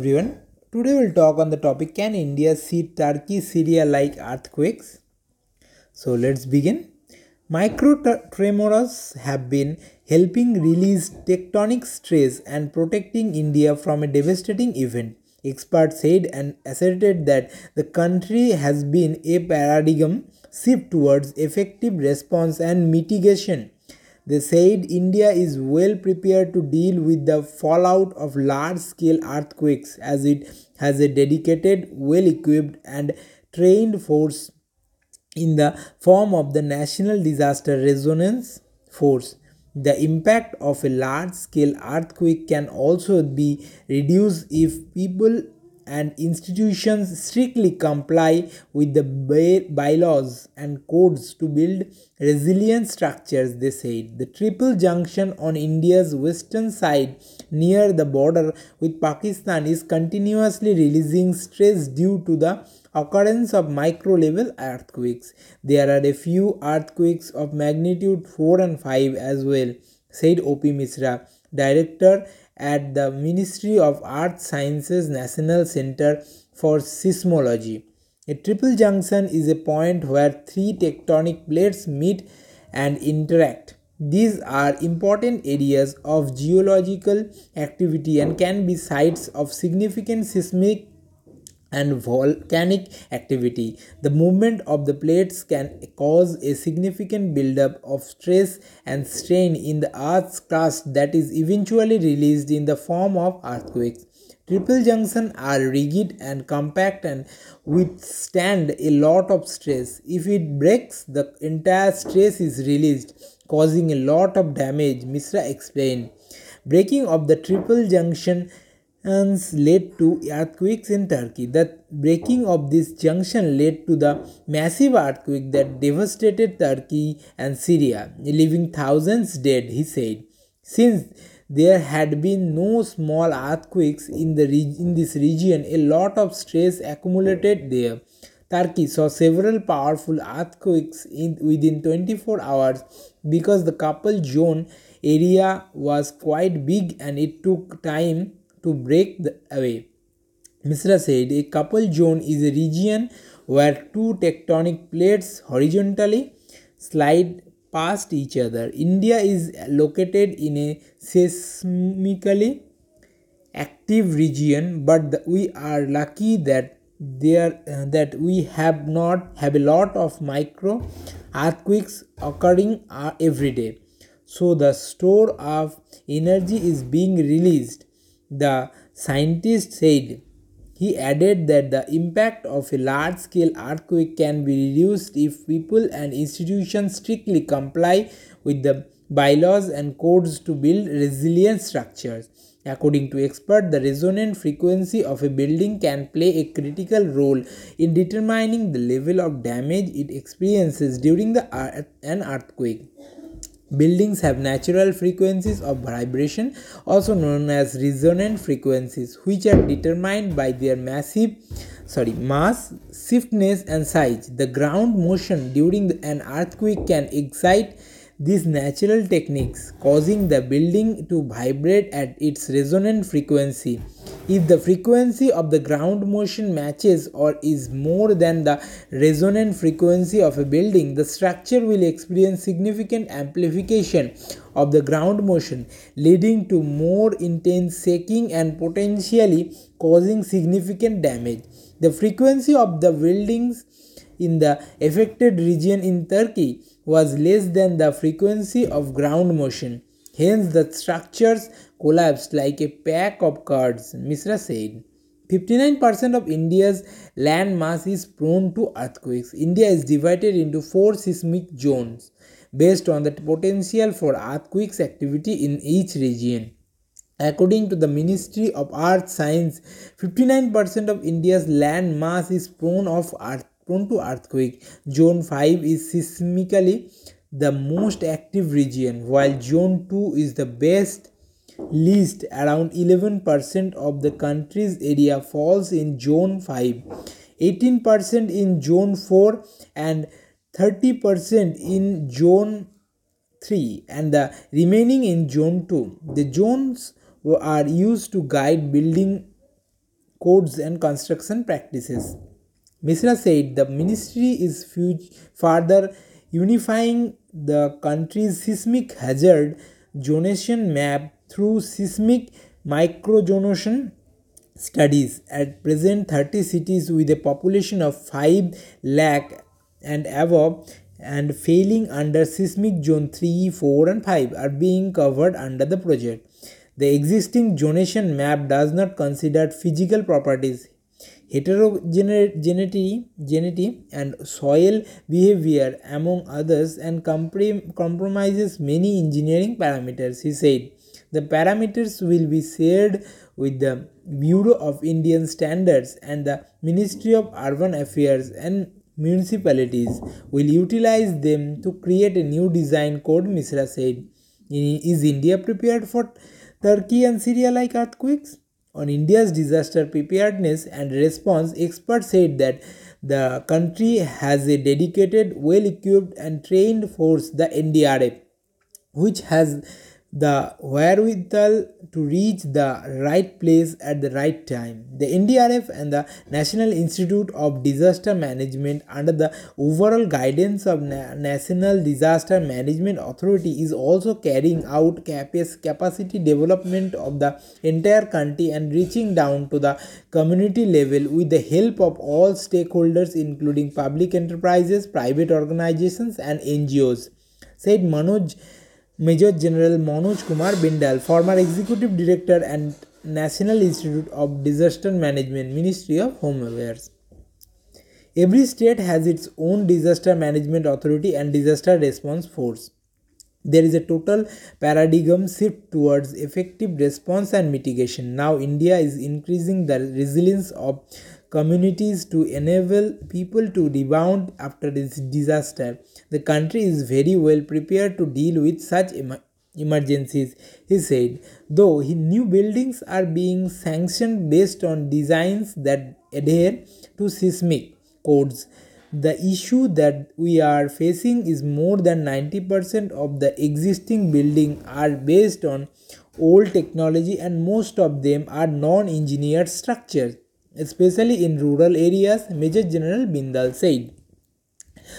everyone. Today we'll talk on the topic Can India see Turkey Syria like earthquakes? So let's begin. Micro tremors have been helping release tectonic stress and protecting India from a devastating event. Experts said and asserted that the country has been a paradigm shift towards effective response and mitigation. They said India is well prepared to deal with the fallout of large scale earthquakes as it has a dedicated, well equipped, and trained force in the form of the National Disaster Response Force. The impact of a large scale earthquake can also be reduced if people and institutions strictly comply with the by- bylaws and codes to build resilient structures, they said. The triple junction on India's western side near the border with Pakistan is continuously releasing stress due to the occurrence of micro level earthquakes. There are a few earthquakes of magnitude 4 and 5 as well, said O.P. Mishra, director at the Ministry of Earth Sciences National Center for Seismology. A triple junction is a point where three tectonic plates meet and interact. These are important areas of geological activity and can be sites of significant seismic and volcanic activity. The movement of the plates can cause a significant buildup of stress and strain in the Earth's crust that is eventually released in the form of earthquakes. Triple junction are rigid and compact and withstand a lot of stress. If it breaks, the entire stress is released, causing a lot of damage, Mishra explained. Breaking of the triple junction led to earthquakes in Turkey. The breaking of this junction led to the massive earthquake that devastated Turkey and Syria, leaving thousands dead, he said. Since there had been no small earthquakes in, the in this region, a lot of stress accumulated there. Turkey saw several powerful earthquakes in, within 24 hours because the couple zone area was quite big and it took time to break away. Mishra said a couple zone is a region where two tectonic plates horizontally slide past each other. India is located in a seismically active region, but the, we are lucky that there uh, that we have not have a lot of micro earthquakes occurring uh, every day. So the store of energy is being released the scientist said. He added that the impact of a large scale earthquake can be reduced if people and institutions strictly comply with the bylaws and codes to build resilient structures. According to experts, the resonant frequency of a building can play a critical role in determining the level of damage it experiences during the earth, an earthquake. Buildings have natural frequencies of vibration, also known as resonant frequencies, which are determined by their massive sorry mass, stiffness, and size. The ground motion during an earthquake can excite these natural techniques, causing the building to vibrate at its resonant frequency. If the frequency of the ground motion matches or is more than the resonant frequency of a building, the structure will experience significant amplification of the ground motion, leading to more intense shaking and potentially causing significant damage. The frequency of the buildings in the affected region in Turkey was less than the frequency of ground motion. Hence, the structures collapsed like a pack of cards, Mishra said. 59% of India's land mass is prone to earthquakes. India is divided into four seismic zones based on the potential for earthquakes activity in each region. According to the Ministry of Earth Science, 59% of India's land mass is prone of earth, prone to earthquake. Zone 5 is seismically the most active region, while Zone 2 is the best least around 11% of the country's area falls in zone 5 18% in zone 4 and 30% in zone 3 and the remaining in zone 2 the zones are used to guide building codes and construction practices. Mishra said the ministry is further unifying the country's seismic hazard zonation map through seismic microzonation studies. At present, 30 cities with a population of 5 lakh and above and failing under seismic zone 3, 4 and 5 are being covered under the project. The existing zonation map does not consider physical properties, heterogeneity and soil behavior among others and compromises many engineering parameters, he said. The parameters will be shared with the Bureau of Indian Standards and the Ministry of Urban Affairs and municipalities will utilize them to create a new design code, Mishra said. Is India prepared for Turkey and Syria like earthquakes? On India's disaster preparedness and response, experts said that the country has a dedicated, well equipped, and trained force, the NDRF, which has the wherewithal to reach the right place at the right time. The NDRF and the National Institute of Disaster Management, under the overall guidance of Na National Disaster Management Authority, is also carrying out capacity development of the entire country and reaching down to the community level with the help of all stakeholders, including public enterprises, private organizations, and NGOs. Said Manoj. Major General Manoj Kumar Bindal, former Executive Director and National Institute of Disaster Management, Ministry of Home Affairs. Every state has its own disaster management authority and disaster response force. There is a total paradigm shift towards effective response and mitigation. Now, India is increasing the resilience of communities to enable people to rebound after this disaster. The country is very well prepared to deal with such em emergencies, he said. Though new buildings are being sanctioned based on designs that adhere to seismic codes, the issue that we are facing is more than 90% of the existing buildings are based on old technology and most of them are non-engineered structures especially in rural areas, Major General Bindal said.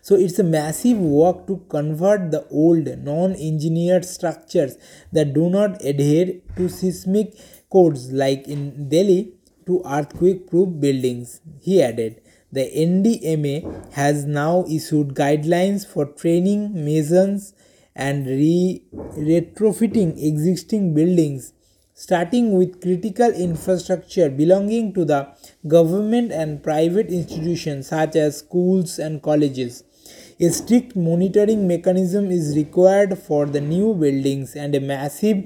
So it's a massive work to convert the old non-engineered structures that do not adhere to seismic codes like in Delhi to earthquake-proof buildings, he added. The NDMA has now issued guidelines for training masons and re- retrofitting existing buildings starting with critical infrastructure belonging to the government and private institutions such as schools and colleges. A strict monitoring mechanism is required for the new buildings and a massive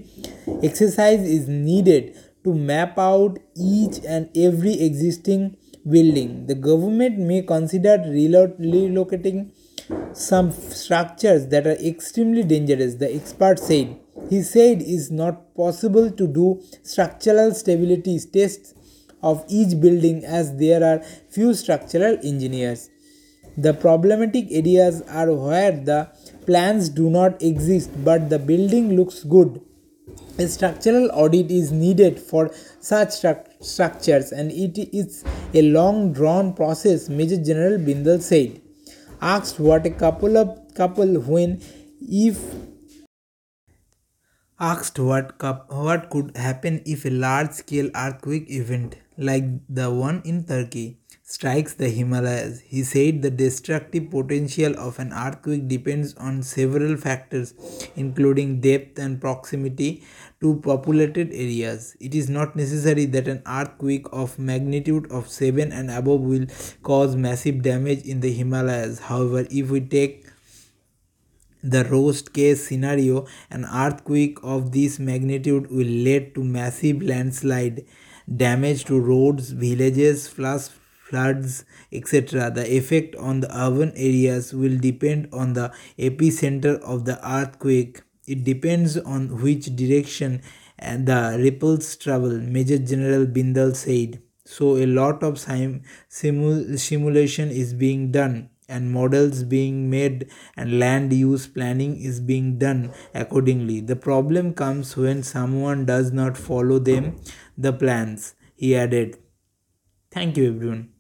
exercise is needed to map out each and every existing building. The government may consider relocating some structures that are extremely dangerous, the expert said. He said it is not possible to do structural stability tests of each building as there are few structural engineers. The problematic areas are where the plans do not exist but the building looks good. A structural audit is needed for such stru structures and it is a long drawn process, Major General Bindal said. Asked what a couple of couple when if asked what, what could happen if a large scale earthquake event like the one in Turkey strikes the Himalayas. He said the destructive potential of an earthquake depends on several factors, including depth and proximity to populated areas. It is not necessary that an earthquake of magnitude of 7 and above will cause massive damage in the Himalayas. However, if we take the worst case scenario, an earthquake of this magnitude will lead to massive landslide, damage to roads, villages, floods, floods, etc. The effect on the urban areas will depend on the epicenter of the earthquake. It depends on which direction the ripples travel, Major General Bindal said. So a lot of sim simulation is being done and models being made and land use planning is being done accordingly. The problem comes when someone does not follow them, the plans, he added. Thank you everyone.